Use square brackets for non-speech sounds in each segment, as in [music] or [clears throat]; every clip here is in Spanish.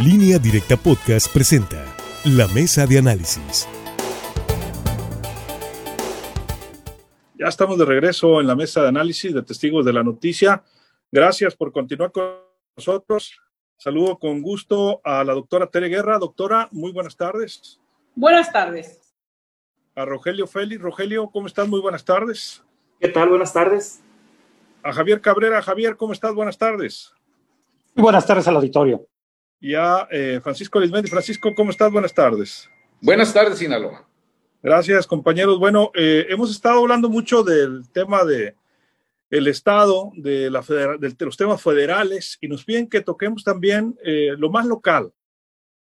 Línea Directa Podcast presenta La Mesa de Análisis. Ya estamos de regreso en la mesa de análisis de testigos de la noticia. Gracias por continuar con nosotros. Saludo con gusto a la doctora Tere Guerra. Doctora, muy buenas tardes. Buenas tardes. A Rogelio Félix. Rogelio, ¿cómo estás? Muy buenas tardes. ¿Qué tal? Buenas tardes. A Javier Cabrera. Javier, ¿cómo estás? Buenas tardes. Muy buenas tardes al auditorio y a eh, Francisco Lismendi. Francisco, ¿cómo estás? Buenas tardes. Buenas tardes, Sinaloa. Gracias, compañeros. Bueno, eh, hemos estado hablando mucho del tema de el Estado, de, la de los temas federales, y nos piden que toquemos también eh, lo más local,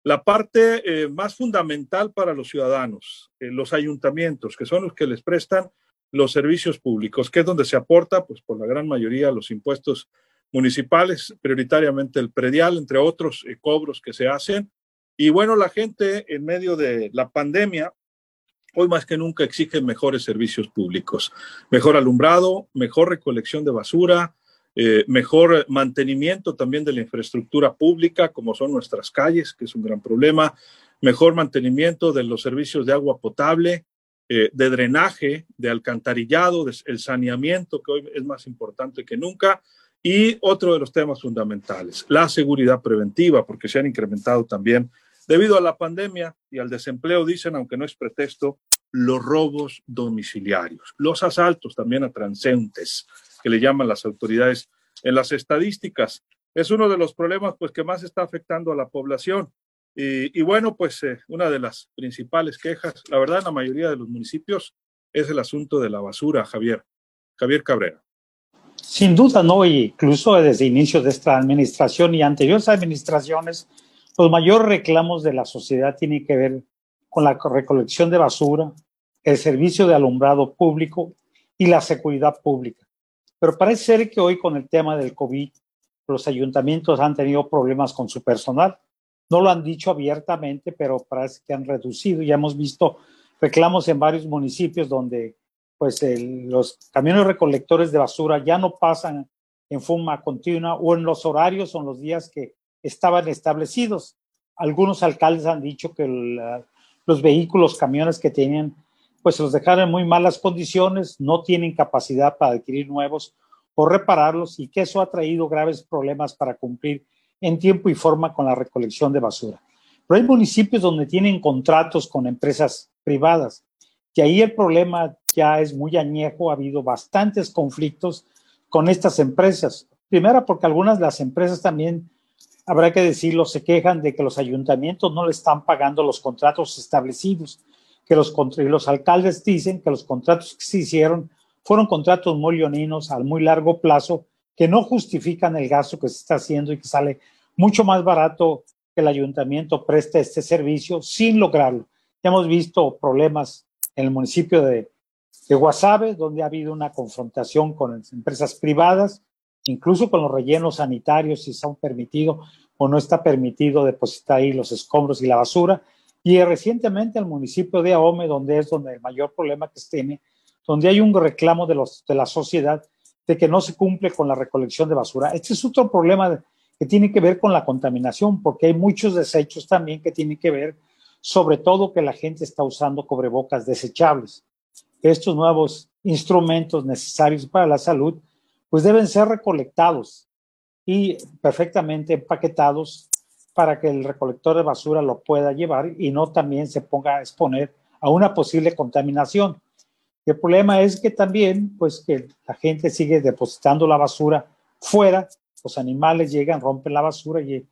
la parte más fundamental para los ciudadanos, los ayuntamientos, que son los que les prestan los servicios públicos, que es donde se aporta, pues por la gran mayoría, los impuestos municipales, prioritariamente el predial, entre otros eh, cobros que se hacen. Y bueno, la gente en medio de la pandemia, hoy más que nunca exige mejores servicios públicos, mejor alumbrado, mejor recolección de basura, eh, mejor mantenimiento también de la infraestructura pública, como son nuestras calles, que es un gran problema, mejor mantenimiento de los servicios de agua potable, eh, de drenaje, de alcantarillado, el saneamiento, que hoy es más importante que nunca, y otro de los temas fundamentales, la seguridad preventiva, porque se han incrementado también debido a la pandemia y al desempleo, dicen, aunque no es pretexto, los robos domiciliarios, los asaltos también a transeúntes, que le llaman las autoridades en las estadísticas. Es uno de los problemas pues, que más está afectando a la población. Y, bueno, pues eh, una de las principales quejas, la verdad, en la mayoría de los municipios, es el asunto de la basura, Javier. Javier Cabrera. Sin duda, no, y incluso desde inicio de esta administración y anteriores administraciones, los mayores reclamos de la sociedad tienen que ver con la recolección de basura, el servicio de alumbrado público y la seguridad pública. Pero parece ser que hoy con el tema del COVID, los ayuntamientos han tenido problemas con su personal. No lo han dicho abiertamente, pero parece que han reducido. Ya hemos visto reclamos en varios municipios donde pues los camiones recolectores de basura ya no pasan en forma continua o en los horarios o en los días que estaban establecidos. Algunos alcaldes han dicho que los vehículos, camiones que tenían, pues los dejaron en muy malas condiciones, no tienen capacidad para adquirir nuevos o repararlos y que eso ha traído graves problemas para cumplir en tiempo y forma con la recolección de basura. Pero hay municipios donde tienen contratos con empresas privadas y ahí el problema ya es muy añejo, ha habido bastantes conflictos con estas empresas. Primero, porque algunas de las empresas también, habrá que decirlo, se quejan de que los ayuntamientos no le están pagando los contratos establecidos, que los, los alcaldes dicen que los contratos que se hicieron fueron contratos muy leoninos a muy largo plazo que no justifican el gasto que se está haciendo y que sale mucho más barato que el ayuntamiento preste este servicio sin lograrlo. Ya hemos visto problemas en el municipio de, de Guasave, donde ha habido una confrontación con las empresas privadas, incluso con los rellenos sanitarios, si son permitidos o no está permitido depositar ahí los escombros y la basura. Y recientemente el municipio de Ahome, donde es donde el mayor problema que se tiene, donde hay un reclamo de, los, de la sociedad de que no se cumple con la recolección de basura. Este es otro problema que tiene que ver con la contaminación, porque hay muchos desechos también que tienen que ver sobre todo que la gente está usando cubrebocas desechables. Estos nuevos instrumentos necesarios para la salud, pues deben ser recolectados y perfectamente empaquetados para que el recolector de basura lo pueda llevar y no también se ponga a exponer a una posible contaminación. El problema es que también, pues que la gente sigue depositando la basura fuera, los animales llegan, rompen la basura y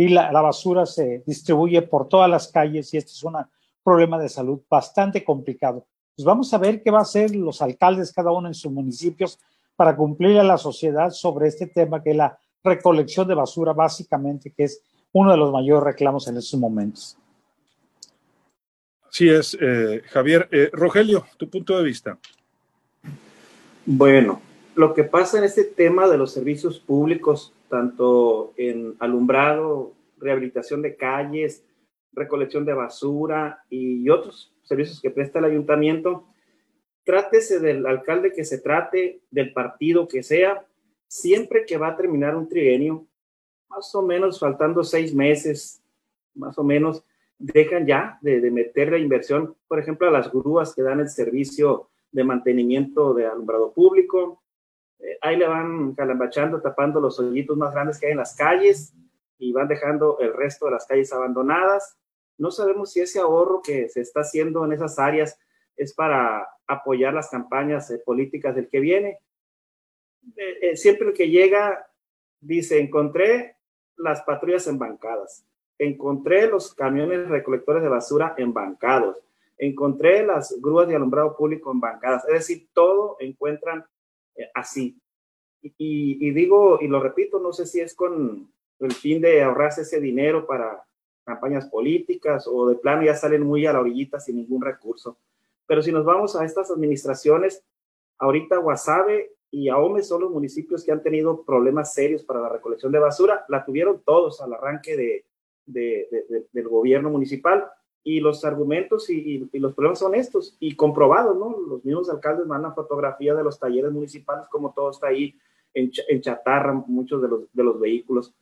y la, basura se distribuye por todas las calles y este es un problema de salud bastante complicado. Pues vamos a ver qué va a hacer los alcaldes cada uno en sus municipios para cumplir a la sociedad sobre este tema que es la recolección de basura básicamente, que es uno de los mayores reclamos en estos momentos. Así es, eh, Javier. Eh, Rogelio, tu punto de vista. Bueno, lo que pasa en este tema de los servicios públicos, tanto en alumbrado, rehabilitación de calles, recolección de basura y otros servicios que presta el ayuntamiento, trátese del alcalde que se trate, del partido que sea, siempre que va a terminar un trienio, más o menos faltando seis meses, más o menos, dejan ya de, de meter la inversión, por ejemplo, a las grúas que dan el servicio de mantenimiento de alumbrado público. Eh, ahí le van calambachando, tapando los hoyitos más grandes que hay en las calles y van dejando el resto de las calles abandonadas. No sabemos si ese ahorro que se está haciendo en esas áreas es para apoyar las campañas eh, políticas del que viene. Eh, siempre el que llega dice, encontré las patrullas embancadas, encontré los camiones recolectores de basura embancados, encontré las grúas de alumbrado público embancadas, es decir, todo encuentran eh, así. Y, digo, y lo repito, no sé si es con el fin de ahorrarse ese dinero para campañas políticas o de plano ya salen muy a la orillita sin ningún recurso. Pero si nos vamos a estas administraciones, ahorita Guasave y Ahome son los municipios que han tenido problemas serios para la recolección de basura. La tuvieron todos al arranque de, del gobierno municipal y los argumentos y, los problemas son estos y comprobados, ¿no? Los mismos alcaldes mandan fotografías de los talleres municipales, como todo está ahí en, en chatarra, muchos de los, de los vehículos.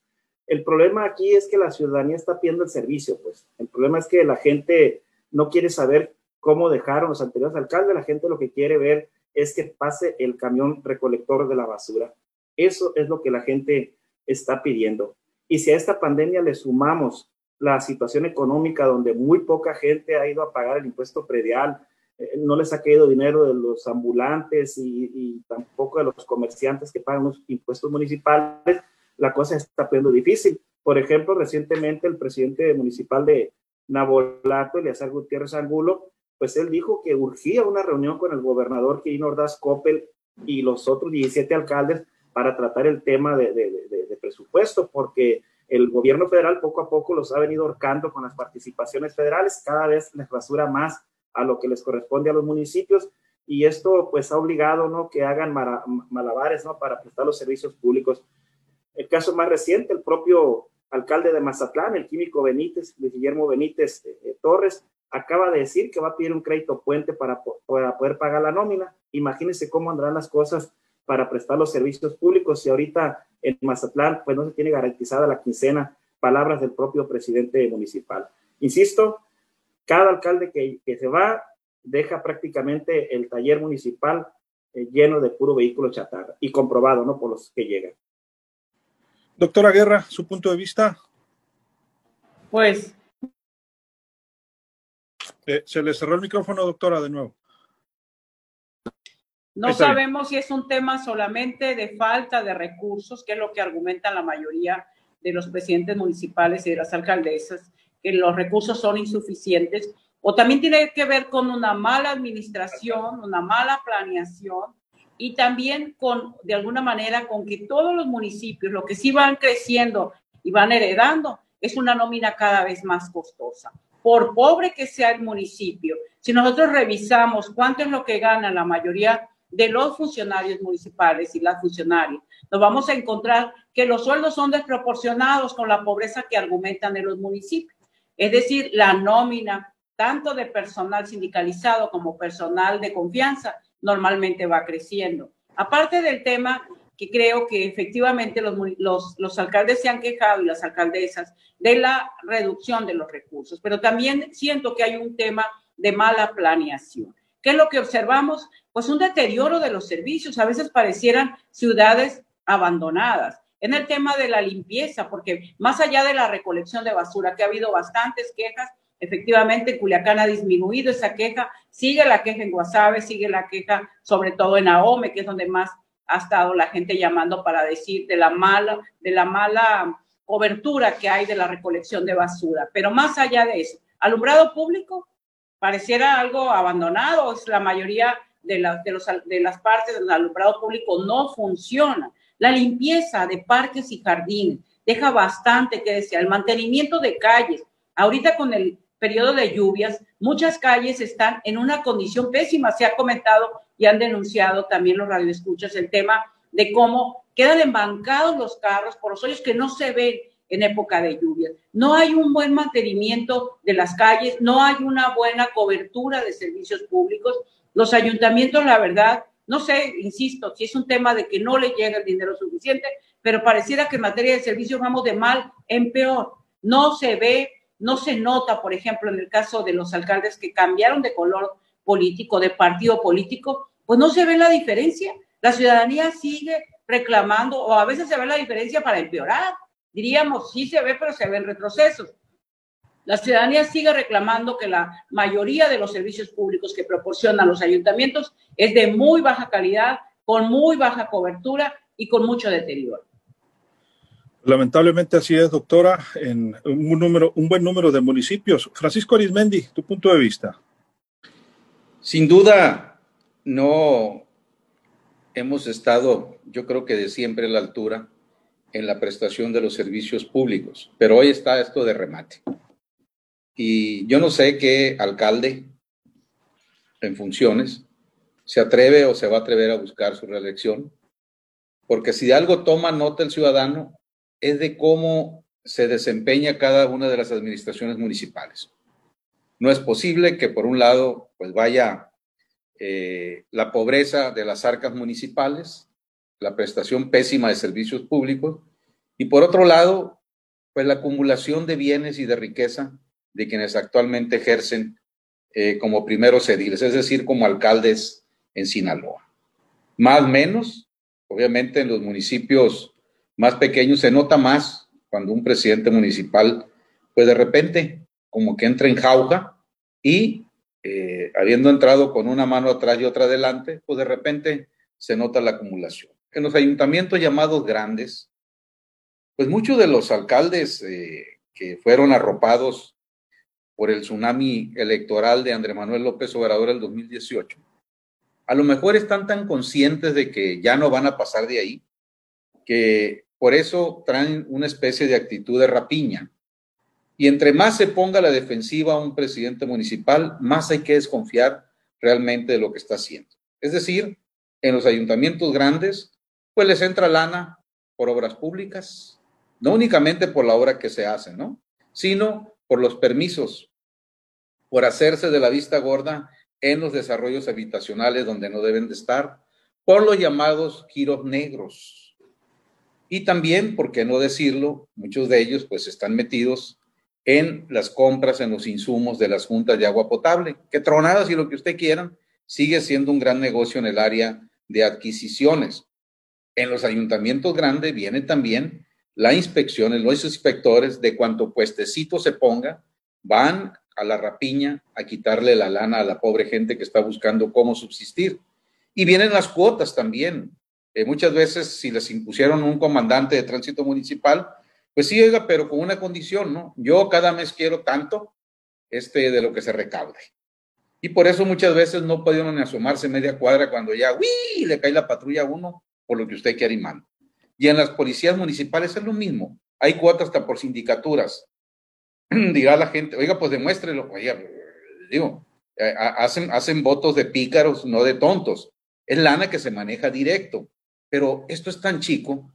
El problema aquí es que la ciudadanía está pidiendo el servicio, pues. El problema es que la gente no quiere saber cómo dejaron los anteriores alcaldes, la gente lo que quiere ver es que pase el camión recolector de la basura. Eso es lo que la gente está pidiendo. Y si a esta pandemia le sumamos la situación económica donde muy poca gente ha ido a pagar el impuesto predial, eh, no les ha caído dinero de los ambulantes y, tampoco de los comerciantes que pagan los impuestos municipales, la cosa está poniendo difícil. Por ejemplo, recientemente el presidente municipal de Nabolato, Eleazar Gutiérrez Angulo, pues él dijo que urgía una reunión con el gobernador Quirino Ordaz Coppel y los otros 17 alcaldes para tratar el tema de, de presupuesto, porque el gobierno federal poco a poco los ha venido ahorcando con las participaciones federales, cada vez les basura más a lo que les corresponde a los municipios y esto pues ha obligado ¿no? que hagan malabares ¿no? para prestar los servicios públicos. El caso más reciente, el propio alcalde de Mazatlán, el químico Benítez, Guillermo Benítez eh, eh, Torres, acaba de decir que va a pedir un crédito puente para, poder pagar la nómina. Imagínense cómo andarán las cosas para prestar los servicios públicos y ahorita en Mazatlán pues no se tiene garantizada la quincena, palabras del propio presidente municipal. Insisto, cada alcalde que, que se va deja prácticamente el taller municipal eh, lleno de puro vehículo chatarra y comprobado, ¿no? Por los que llegan. Doctora Guerra, su punto de vista. Pues. Eh, se le cerró el micrófono, doctora, de nuevo. No sabemos si es un tema solamente de falta de recursos, que es lo que argumentan la mayoría de los presidentes municipales y de las alcaldesas, que los recursos son insuficientes, o también tiene que ver con una mala administración, una mala planeación y también con, de alguna manera, con que todos los municipios, lo que sí van creciendo y van heredando, es una nómina cada vez más costosa. Por pobre que sea el municipio, si nosotros revisamos cuánto es lo que gana la mayoría de los funcionarios municipales y las funcionarias, nos vamos a encontrar que los sueldos son desproporcionados con la pobreza que argumentan en los municipios. Es decir, la nómina tanto de personal sindicalizado como personal de confianza normalmente va creciendo. Aparte del tema que creo que efectivamente los, los, alcaldes se han quejado y las alcaldesas de la reducción de los recursos, pero también siento que hay un tema de mala planeación. ¿Qué es lo que observamos? Pues un deterioro de los servicios. A veces parecieran ciudades abandonadas. En el tema de la limpieza, porque más allá de la recolección de basura, que ha habido bastantes quejas, efectivamente Culiacán ha disminuido esa queja, sigue la queja en Guasave, sigue la queja sobre todo en Ahome, que es donde más ha estado la gente llamando para decir de la mala, de la mala cobertura que hay de la recolección de basura. Pero más allá de eso, alumbrado público, pareciera algo abandonado, la mayoría de, de, los, de las partes del alumbrado público no funciona. La limpieza de parques y jardines deja bastante que decir. El mantenimiento de calles. Ahorita con el periodo de lluvias, muchas calles están en una condición pésima. Se ha comentado y han denunciado también los radioescuchas el tema de cómo quedan embancados los carros por los hoyos que no se ven en época de lluvias. No hay un buen mantenimiento de las calles, no hay una buena cobertura de servicios públicos. Los ayuntamientos, la verdad, No sé, insisto, si es un tema de que no le llega el dinero suficiente, pero pareciera que en materia de servicios vamos de mal en peor. No se ve, no se nota, por ejemplo, en el caso de los alcaldes que cambiaron de color político, de partido político, pues no se ve la diferencia. La ciudadanía sigue reclamando, o a veces se ve la diferencia para empeorar. Diríamos, sí se ve, pero se ven retrocesos. La ciudadanía sigue reclamando que la mayoría de los servicios públicos que proporcionan los ayuntamientos es de muy baja calidad, con muy baja cobertura y con mucho deterioro. Lamentablemente así es, doctora, en un, buen número de municipios. Francisco Arismendi, tu punto de vista. Sin duda, no hemos estado, yo creo que de siempre a la altura en la prestación de los servicios públicos, pero hoy está esto de remate. Y yo no sé qué alcalde en funciones se atreve o se va a atrever a buscar su reelección, porque si de algo toma nota el ciudadano es de cómo se desempeña cada una de las administraciones municipales. No es posible que por un lado pues vaya eh, la pobreza de las arcas municipales, la prestación pésima de servicios públicos y por otro lado pues la acumulación de bienes y de riqueza de quienes actualmente ejercen eh, como primeros ediles, es decir, como alcaldes en Sinaloa. Más o menos, obviamente en los municipios más pequeños se nota más cuando un presidente municipal, pues de repente como que entra en jauja y eh, habiendo entrado con una mano atrás y otra adelante, pues de repente se nota la acumulación. En los ayuntamientos llamados grandes, pues muchos de los alcaldes eh, que fueron arropados por el tsunami electoral de Andrés Manuel López Obrador el 2018, a lo mejor están tan conscientes de que ya no van a pasar de ahí, que por eso traen una especie de actitud de rapiña. Y entre más se ponga la defensiva un presidente municipal, más hay que desconfiar realmente de lo que está haciendo. Es decir, en los ayuntamientos grandes, pues les entra lana por obras públicas, no únicamente por la obra que se hace, ¿no? Sino por los permisos, por hacerse de la vista gorda en los desarrollos habitacionales donde no deben de estar, por los llamados giros negros. Y también, por qué no decirlo, muchos de ellos pues están metidos en las compras, en los insumos de las juntas de agua potable, que tronadas y lo que usted quieran, sigue siendo un gran negocio en el área de adquisiciones. En los ayuntamientos grandes viene también la inspección, los inspectores de cuanto puestecito se ponga, van a la rapiña a quitarle la lana a la pobre gente que está buscando cómo subsistir. Y vienen las cuotas también. Eh, muchas veces, si les impusieron un comandante de tránsito municipal, pues sí, oiga, pero con una condición, ¿no? Yo cada mes quiero tanto este, de lo que se recaude. Y por eso muchas veces no pudieron ni asomarse media cuadra cuando ya, ¡uy! le cae la patrulla a uno por lo que usted quiere y manda. Y en las policías municipales es lo mismo. Hay cuotas hasta por sindicaturas. [clears throat] Dirá la gente, oiga, pues demuéstrelo. Oiga, digo, eh, hacen, hacen votos de pícaros, no de tontos. Es lana que se maneja directo. Pero esto es tan chico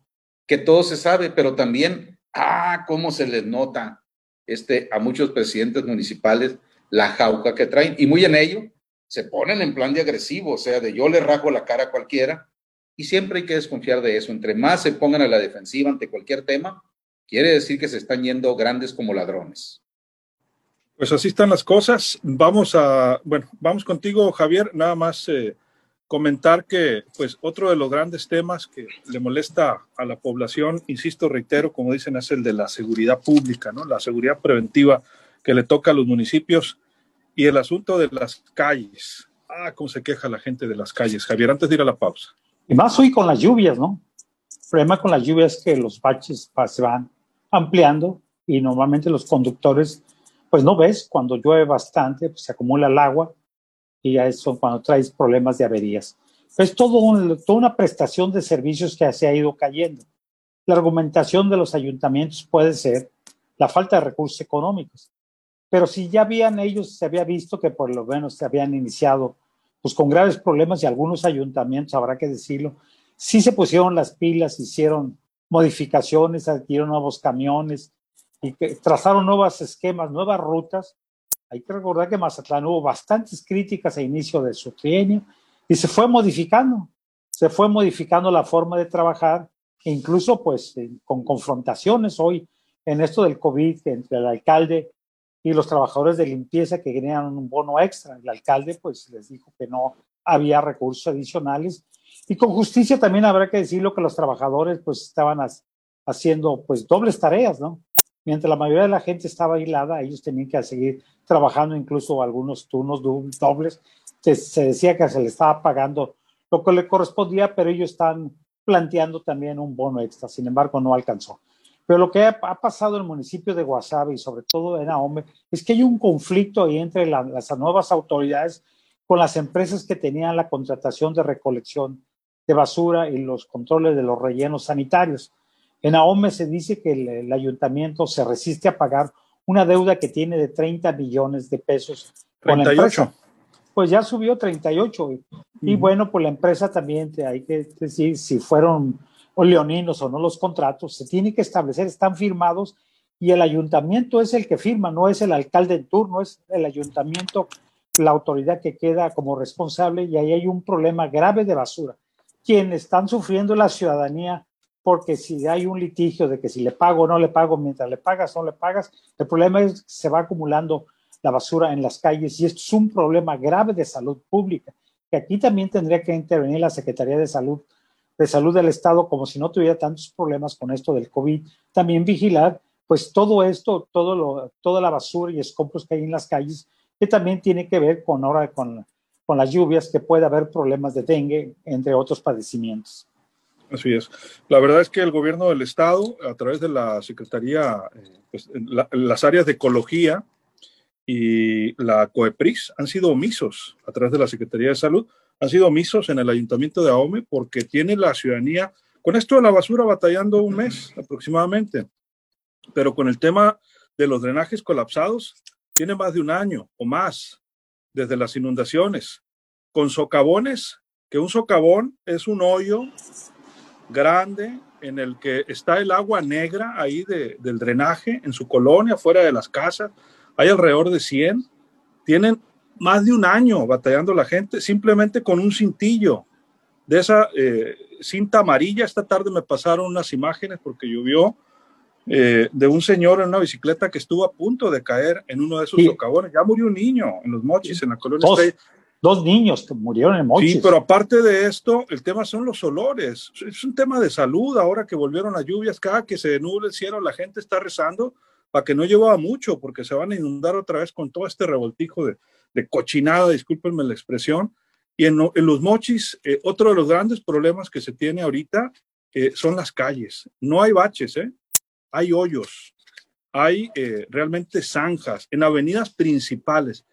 que todo se sabe, pero también, ah, cómo se les nota este, a muchos presidentes municipales la jauca que traen. Y muy en ello, se ponen en plan de agresivo, o sea, de yo le rajo la cara a cualquiera y siempre hay que desconfiar de eso. Entre más se pongan a la defensiva ante cualquier tema, quiere decir que se están yendo grandes como ladrones. Pues así están las cosas. Vamos a, bueno, vamos contigo, Javier. Nada más eh, comentar que, pues, otro de los grandes temas que le molesta a la población, insisto, reitero, como dicen, es el de la seguridad pública, ¿no? La seguridad preventiva que le toca a los municipios y el asunto de las calles. Ah, cómo se queja la gente de las calles. Javier, antes de ir a la pausa. Y más hoy con las lluvias, ¿no? El problema con las lluvias es que los baches se van ampliando y normalmente los conductores, pues no ves, cuando llueve bastante, pues se acumula el agua y ya eso cuando traes problemas de averías. Es todo toda una prestación de servicios que se ha ido cayendo. La argumentación de los ayuntamientos puede ser la falta de recursos económicos. Pero si ya habían ellos, se había visto que por lo menos se habían iniciado pues con graves problemas y algunos ayuntamientos, habrá que decirlo, sí se pusieron las pilas, hicieron modificaciones, adquirieron nuevos camiones y trazaron nuevos esquemas, nuevas rutas. Hay que recordar que Mazatlán hubo bastantes críticas a inicio de su trienio y se fue modificando, se fue modificando la forma de trabajar e incluso pues con confrontaciones hoy en esto del COVID entre el alcalde y los trabajadores de limpieza que querían un bono extra. El alcalde pues les dijo que no había recursos adicionales y con justicia también habrá que decirlo que los trabajadores pues estaban haciendo pues dobles tareas, ¿no? Mientras la mayoría de la gente estaba aislada, ellos tenían que seguir trabajando incluso algunos turnos dobles. Se, decía que se le estaba pagando lo que le correspondía, pero ellos están planteando también un bono extra. Sin embargo, no alcanzó. Pero lo que ha, pasado en el municipio de Guasave y sobre todo en Ahome es que hay un conflicto ahí entre las nuevas autoridades con las empresas que tenían la contratación de recolección de basura y los controles de los rellenos sanitarios. En Ahome se dice que el, ayuntamiento se resiste a pagar una deuda que tiene de 30 millones de pesos con la empresa. Pues ya subió 38. Y bueno, pues la empresa también, hay que decir, si fueron o leoninos o no los contratos, se tiene que establecer, están firmados y el ayuntamiento es el que firma, no es el alcalde en turno, es el ayuntamiento la autoridad que queda como responsable y ahí hay un problema grave de basura. Quienes están sufriendo la ciudadanía porque si hay un litigio de que si le pago o no le pago, mientras le pagas o no le pagas, el problema es que se va acumulando la basura en las calles y esto es un problema grave de salud pública, que aquí también tendría que intervenir la Secretaría de Salud de Salud del Estado, como si no tuviera tantos problemas con esto del COVID, también vigilar pues todo esto, todo lo, toda la basura y escombros que hay en las calles, que también tiene que ver con ahora con, con las lluvias, que puede haber problemas de dengue, entre otros padecimientos. Así es. La verdad es que el gobierno del estado, a través de la Secretaría, eh, pues, las áreas de ecología y la COEPRIS han sido omisos a través de la Secretaría de Salud. Han sido omisos en el ayuntamiento de Ahome porque tiene la ciudadanía con esto de la basura batallando un mes aproximadamente, pero con el tema de los drenajes colapsados tiene más de un año o más desde las inundaciones, con socavones, que un socavón es un hoyo grande en el que está el agua negra ahí del drenaje en su colonia, fuera de las casas, hay alrededor de 100, tienen más de un año batallando la gente simplemente con un cintillo de esa eh, cinta amarilla. Esta tarde me pasaron unas imágenes porque llovió eh, de un señor en una bicicleta que estuvo a punto de caer en uno de esos socavones. Ya murió un niño en los mochis, en la colonia. Dos, dos niños que murieron en mochis. Sí, pero aparte de esto, el tema son los olores. Es un tema de salud ahora que volvieron las lluvias. Cada que se nuble el cielo, la gente está rezando para que no llevaba mucho porque se van a inundar otra vez con todo este revoltijo de, de cochinada, discúlpenme la expresión. Y en, los mochis, eh, otro de los grandes problemas que se tiene ahorita eh, son las calles. No hay baches, ¿eh? hay hoyos, hay eh, realmente zanjas en avenidas principales.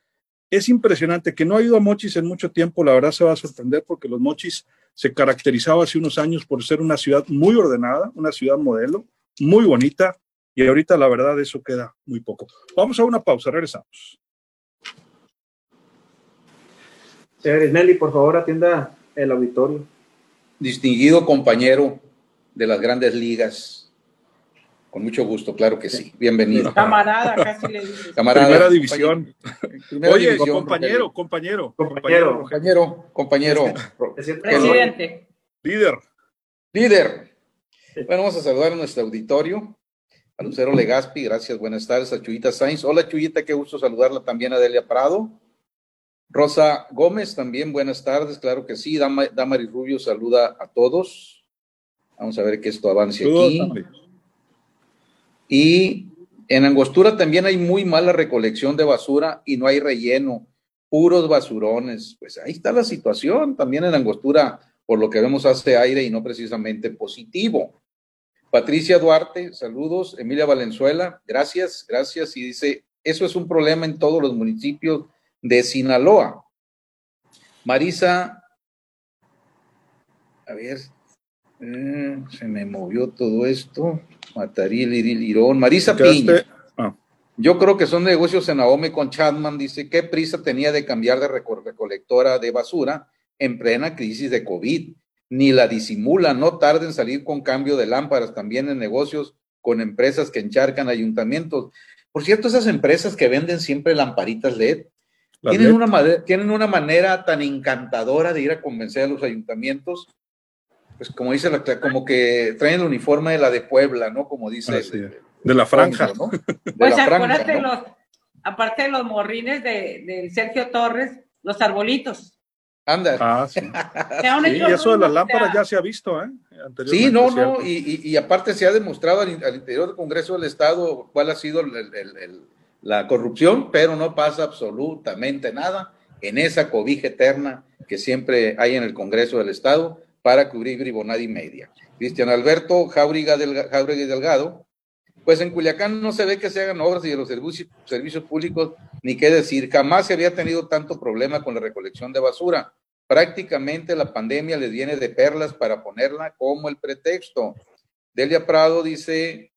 Es impresionante que no ha ido a Mochis en mucho tiempo, la verdad se va a sorprender porque los Mochis se caracterizaba hace unos años por ser una ciudad muy ordenada, una ciudad modelo, muy bonita, y ahorita la verdad eso queda muy poco. Vamos a una pausa, regresamos. Señor Nelly, por favor, atienda el auditorio. Distinguido compañero de las grandes ligas. Con mucho gusto, claro que sí. Bienvenido. [laughs] Camarada, casi le dice. Camarada. Primera división. Oye, compañero, compañero, compañero. Compañero, compañero. Presidente. Líder. Líder. Bueno, vamos a saludar a nuestro auditorio. A Lucero Legaspi, gracias, buenas tardes. A Chuyita Sainz. Hola, Chuyita, qué gusto saludarla también a Delia Prado. Rosa Gómez, también buenas tardes, claro que sí. Damari Rubio saluda a todos. Vamos a ver que esto avance aquí. Y en Angostura también hay muy mala recolección de basura y no hay relleno, puros basurones. Pues ahí está la situación también en Angostura, por lo que vemos hace aire y no precisamente positivo. Patricia Duarte, saludos. Emilia Valenzuela, gracias, gracias. Y dice, eso es un problema en todos los municipios de Sinaloa. Marisa, a ver, eh, se me movió todo esto. Irón. Marisa Piña. Ah. Yo creo que son negocios en Ahome con Chadman. Dice, ¿qué prisa tenía de cambiar de recolectora de basura en plena crisis de COVID? Ni la disimula, no tarda en salir con cambio de lámparas, también en negocios con empresas que encharcan ayuntamientos. Por cierto, esas empresas que venden siempre lamparitas LED, Tienen una, tienen una manera tan encantadora de ir a convencer a los ayuntamientos, pues como dice, la, como que traen el uniforme de la de Puebla, ¿no? Como dice. de, la franja, ¿no? [laughs] De pues la franja, los, aparte de los morrines de, de Sergio Torres, los arbolitos. Anda. Ah, sí. [laughs] y eso de las lámparas ya se ha visto, ¿eh? Sí, no, no, y, y, aparte se ha demostrado al, interior del Congreso del Estado cuál ha sido la corrupción, pero no pasa absolutamente nada en esa cobija eterna que siempre hay en el Congreso del Estado para cubrir bribonada y media. Cristian Alberto Jauregui Delgado, pues en Culiacán no se ve que se hagan obras y de los servicios, servicios públicos, ni qué decir, jamás se había tenido tanto problema con la recolección de basura prácticamente la pandemia les viene de perlas para ponerla como el pretexto. Delia Prado dice,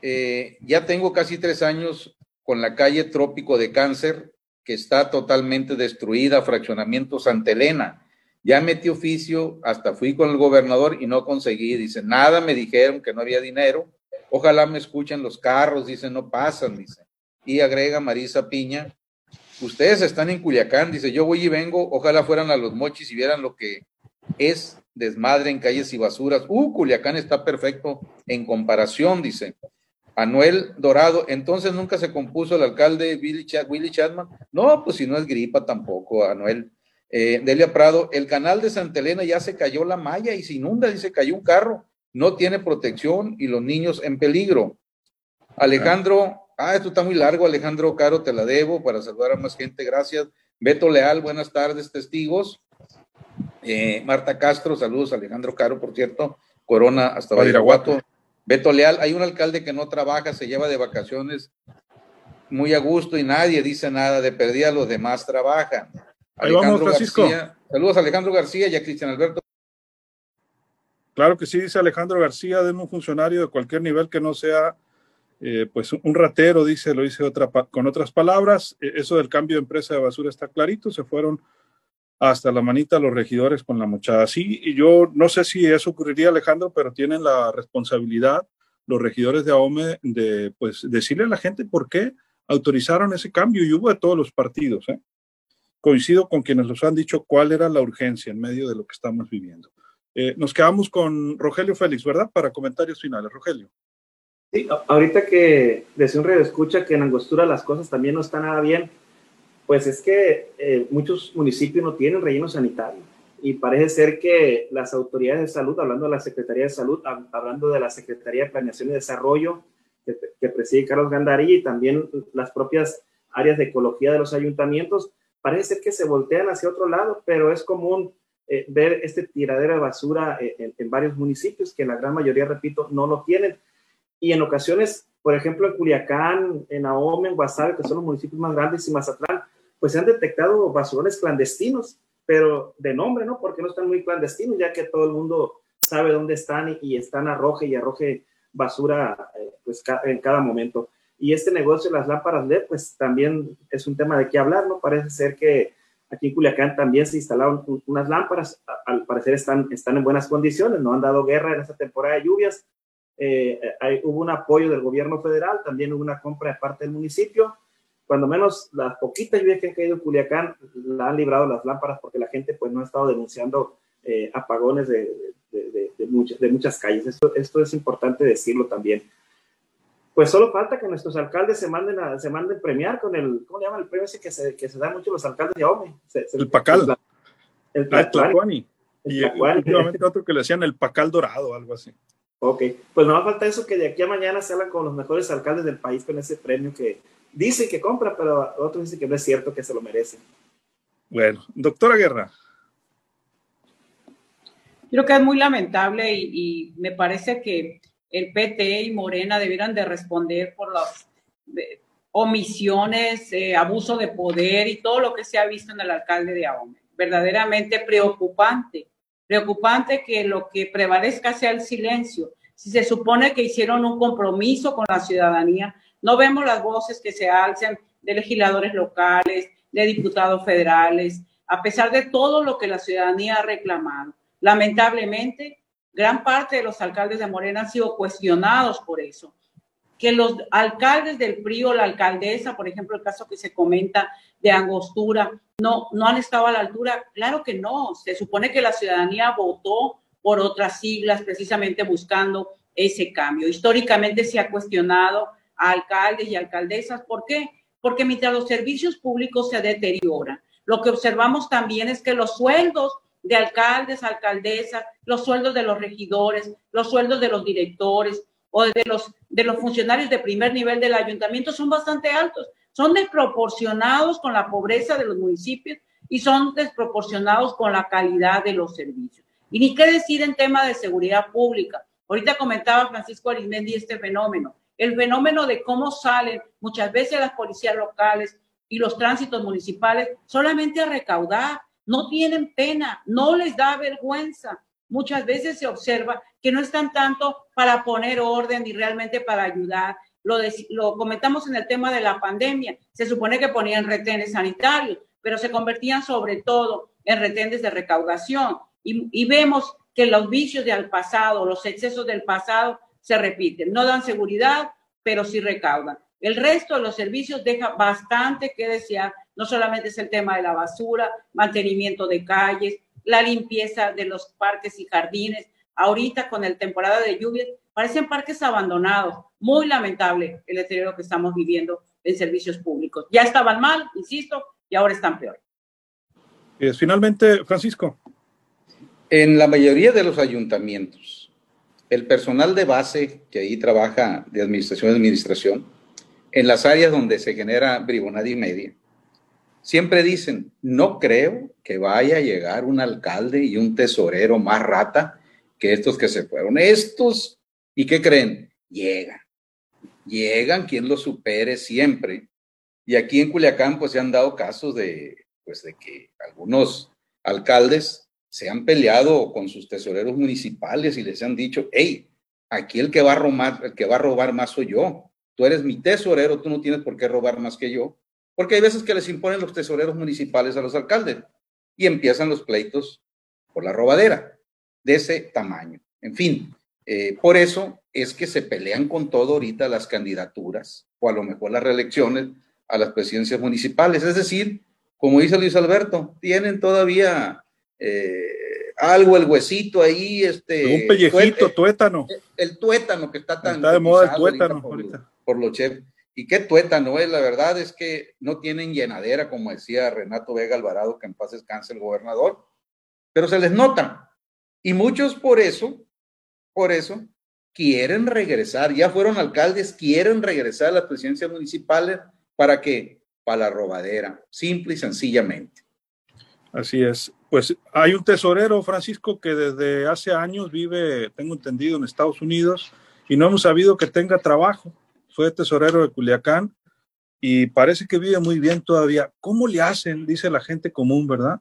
eh, ya tengo casi tres años con la calle Trópico de Cáncer, que está totalmente destruida, fraccionamiento Santa Elena. Ya metí oficio, hasta fui con el gobernador y no conseguí. Dice, nada, me dijeron que no había dinero. Ojalá me escuchen los carros, dice, no pasan, dice. Y agrega Marisa Piña, Ustedes están en Culiacán, dice, yo voy y vengo, ojalá fueran a los mochis y vieran lo que es desmadre en calles y basuras. Uh, Culiacán está perfecto en comparación, dice. Anuel Dorado, entonces nunca se compuso el alcalde Billy, Willy Chadman. No, pues si no es gripa tampoco, Anuel. Eh, Delia Prado, el canal de Santa Elena ya se cayó la malla y se inunda, dice, cayó un carro, no tiene protección y los niños en peligro. Alejandro Ah, esto está muy largo, Alejandro Caro, te la debo para saludar a más gente, gracias. Beto Leal, buenas tardes, testigos. Eh, Marta Castro, saludos, Alejandro Caro, por cierto. Corona hasta Badiraguato. Beto Leal, hay un alcalde que no trabaja, se lleva de vacaciones muy a gusto y nadie dice nada de perdida, los demás trabajan. Alejandro Francisco. saludos Alejandro García y a Cristian Alberto. Claro que sí, dice Alejandro García, de un funcionario de cualquier nivel que no sea eh, pues un ratero, dice, lo dice otra, con otras palabras, eh, eso del cambio de empresa de basura está clarito, se fueron hasta la manita los regidores con la mochada. Sí, y yo no sé si eso ocurriría, Alejandro, pero tienen la responsabilidad los regidores de AOME de pues decirle a la gente por qué autorizaron ese cambio y hubo de todos los partidos. ¿eh? Coincido con quienes nos han dicho cuál era la urgencia en medio de lo que estamos viviendo. nos quedamos con Rogelio Félix, ¿verdad? Para comentarios finales. Rogelio. Sí, ahorita que desde un radio escucha que en Angostura las cosas también no están nada bien, pues es que eh, muchos municipios no tienen relleno sanitario y parece ser que las autoridades de salud, hablando de la Secretaría de Salud, hablando de la Secretaría de Planeación y Desarrollo que, preside Carlos Gandarí y también las propias áreas de ecología de los ayuntamientos, parece ser que se voltean hacia otro lado, pero es común eh, ver este tiradero de basura eh, en, varios municipios que la gran mayoría, repito, no lo tienen y en ocasiones, por ejemplo, en Culiacán, en Ahome, en Guasave, que son los municipios más grandes, y Mazatlán, pues se han detectado basurones clandestinos, pero de nombre, ¿no? Porque no están muy clandestinos, ya que todo el mundo sabe dónde están y, están arroje y arroje basura eh, pues en cada momento. Y este negocio de las lámparas LED, pues también es un tema de qué hablar, ¿no? Parece ser que aquí en Culiacán también se instalaron unas lámparas, al parecer están, están en buenas condiciones, no han dado guerra en esta temporada de lluvias, eh, hubo un apoyo del gobierno federal, también hubo una compra de parte del municipio. Cuando menos las poquitas lluvias que han caído en Culiacán la han librado las lámparas porque la gente pues no ha estado denunciando eh, apagones de, de, de, muchas, de muchas calles. Esto, esto es importante decirlo también. Pues solo falta que nuestros alcaldes se manden a, se manden premiar con el, ¿cómo le llaman el premio ese que se, que se da mucho los alcaldes de Ome? el Pacal. El, el, el Y últimamente otro que le decían el Pacal Dorado, algo así. Ok, pues no va a falta eso que de aquí a mañana se hablan con los mejores alcaldes del país con ese premio que dicen que compra, pero otros dicen que no es cierto, que se lo merecen. Bueno, doctora Guerra. Creo que es muy lamentable y, me parece que el PT y Morena debieran de responder por las omisiones, eh, abuso de poder y todo lo que se ha visto en el alcalde de Ahome. Verdaderamente preocupante Preocupante que lo que prevalezca sea el silencio. Si se supone que hicieron un compromiso con la ciudadanía, no vemos las voces que se alzan de legisladores locales, de diputados federales, a pesar de todo lo que la ciudadanía ha reclamado. Lamentablemente, gran parte de los alcaldes de Morena han sido cuestionados por eso. que los alcaldes del PRI o la alcaldesa, por ejemplo, el caso que se comenta de Angostura, no, no han estado a la altura. Claro que no. Se supone que la ciudadanía votó por otras siglas precisamente buscando ese cambio. Históricamente se ha cuestionado a alcaldes y alcaldesas. ¿Por qué? Porque mientras los servicios públicos se deterioran, lo que observamos también es que los sueldos de alcaldes, alcaldesas, los sueldos de los regidores, los sueldos de los directores o de los, de los funcionarios de primer nivel del ayuntamiento son bastante altos. Son desproporcionados con la pobreza de los municipios y son desproporcionados con la calidad de los servicios. Y ni qué decir en tema de seguridad pública. Ahorita comentaba Francisco Arismendi este fenómeno, el fenómeno de cómo salen muchas veces las policías locales y los tránsitos municipales solamente a recaudar, no tienen pena, no les da vergüenza. Muchas veces se observa que no están tanto para poner orden y realmente para ayudar. Lo, lo comentamos en el tema de la pandemia. Se supone que ponían retenes sanitarios, pero se convertían sobre todo en retenes de recaudación. Y, y vemos que los vicios del pasado, los excesos del pasado se repiten. No dan seguridad, pero sí recaudan. El resto de los servicios deja bastante que desear. No solamente es el tema de la basura, mantenimiento de calles, la limpieza de los parques y jardines. Ahorita con el temporada de lluvia parecen parques abandonados. Muy lamentable el deterioro que estamos viviendo en servicios públicos. Ya estaban mal, insisto, y ahora están peor. Finalmente, Francisco. En la mayoría de los ayuntamientos, el personal de base que ahí trabaja de administración a administración, en las áreas donde se genera bribonada y media, siempre dicen, no creo que vaya a llegar un alcalde y un tesorero más rata que estos que se fueron. Estos, ¿y qué creen? Llegan. Llegan quien lo supere siempre. Y aquí en Culiacán, pues se han dado casos de, pues, de que algunos alcaldes se han peleado con sus tesoreros municipales y les han dicho, hey, aquí el que va a robar más soy yo. Tú eres mi tesorero, tú no tienes por qué robar más que yo. Porque hay veces que les imponen los tesoreros municipales a los alcaldes y empiezan los pleitos por la robadera de ese tamaño. En fin, eh, por eso es que se pelean con todo ahorita las candidaturas o a lo mejor las reelecciones a las presidencias municipales. Es decir, como dice Luis Alberto, tienen todavía eh, algo, el huesito ahí, este. Un pellejito, tuétano. El, tuétano que está tan. Está de moda el tuétano por, ahorita. Por los chefs. Y qué tuétano es, la verdad es que no tienen llenadera, como decía Renato Vega Alvarado, que en paz descanse el gobernador, pero se les nota. Y muchos por eso, por eso, quieren regresar, ya fueron alcaldes, quieren regresar a las presidencias municipales para que, para la robadera, simple y sencillamente. Así es. Pues hay un tesorero, Francisco, que desde hace años vive, tengo entendido, en Estados Unidos y no hemos sabido que tenga trabajo. Fue tesorero de Culiacán y parece que vive muy bien todavía. ¿Cómo le hacen? Dice la gente común, ¿verdad?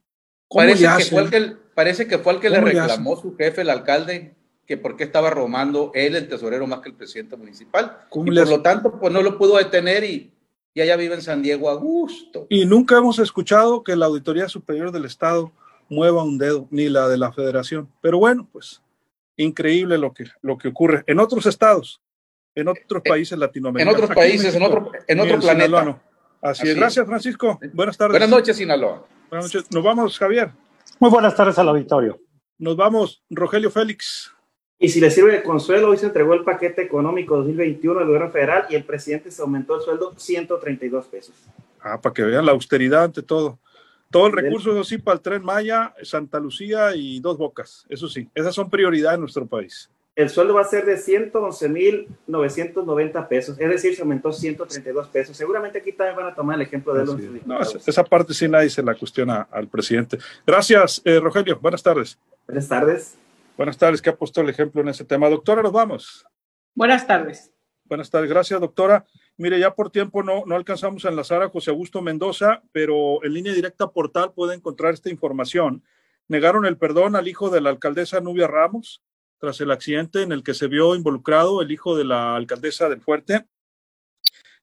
Parece que, fue el que, parece que fue el que le reclamó su jefe, el alcalde, que por qué estaba robando él, el tesorero, más que el presidente municipal. Y por lo tanto, pues no lo pudo detener y y allá vive en San Diego a gusto. Y nunca hemos escuchado que la Auditoría Superior del Estado mueva un dedo, ni la de la Federación. Pero bueno, pues increíble lo que, lo que ocurre en otros estados, en otros eh, países latinoamericanos. En otros países, en otro, en otro planeta. Así, es. Gracias, Francisco. Buenas tardes. Buenas noches, Sinaloa. Buenas noches. Nos vamos, Javier. Muy buenas tardes al auditorio. Nos vamos, Rogelio Félix. Y si le sirve de consuelo, hoy se entregó el paquete económico 2021 del gobierno federal y el presidente se aumentó el sueldo 132 pesos. Ah, para que vean la austeridad ante todo. Todo el recurso, eso sí, para el tren Maya, Santa Lucía y Dos Bocas. Eso sí, esas son prioridades en nuestro país. El sueldo va a ser de 111.990 pesos, es decir, se aumentó 132 pesos. Seguramente aquí también van a tomar el ejemplo de los. No, esa parte sí nadie se la cuestiona al presidente. Gracias, eh, Rogelio. Buenas tardes. Buenas tardes. Buenas tardes, ¿qué ha puesto el ejemplo en ese tema? Doctora, nos vamos. Buenas tardes. Buenas tardes, gracias, doctora. Mire, ya por tiempo no, no alcanzamos a enlazar a José Augusto Mendoza, pero en línea directa portal puede encontrar esta información. Negaron el perdón al hijo de la alcaldesa Nubia Ramos tras el accidente en el que se vio involucrado el hijo de la alcaldesa del Fuerte.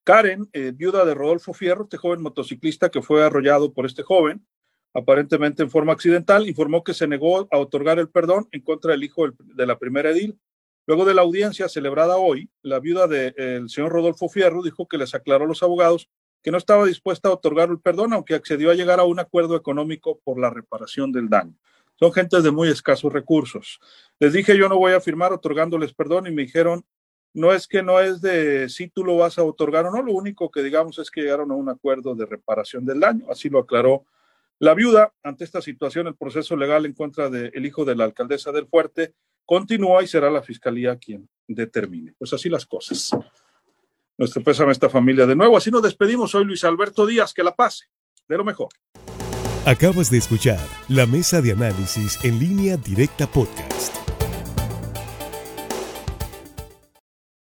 Karen, eh, viuda de Rodolfo Fierro, este joven motociclista que fue arrollado por este joven, aparentemente en forma accidental, informó que se negó a otorgar el perdón en contra del hijo de la primera edil, Luego de la audiencia celebrada hoy, la viuda del señor Rodolfo Fierro dijo que les aclaró a los abogados que no estaba dispuesta a otorgar el perdón, aunque accedió a llegar a un acuerdo económico por la reparación del daño. Son gentes de muy escasos recursos. Les dije yo no voy a firmar otorgándoles perdón y me dijeron, no es que no es de si tú lo vas a otorgar o no, lo único que digamos es que llegaron a un acuerdo de reparación del daño, así lo aclaró la viuda. Ante esta situación, el proceso legal en contra del hijo de la alcaldesa del Fuerte continúa y será la fiscalía quien determine. Pues así las cosas. Nuestro pésame a esta familia de nuevo. Así nos despedimos. Soy Luis Alberto Díaz. Que la pase. De lo mejor. Acabas de escuchar la mesa de análisis en línea directa podcast.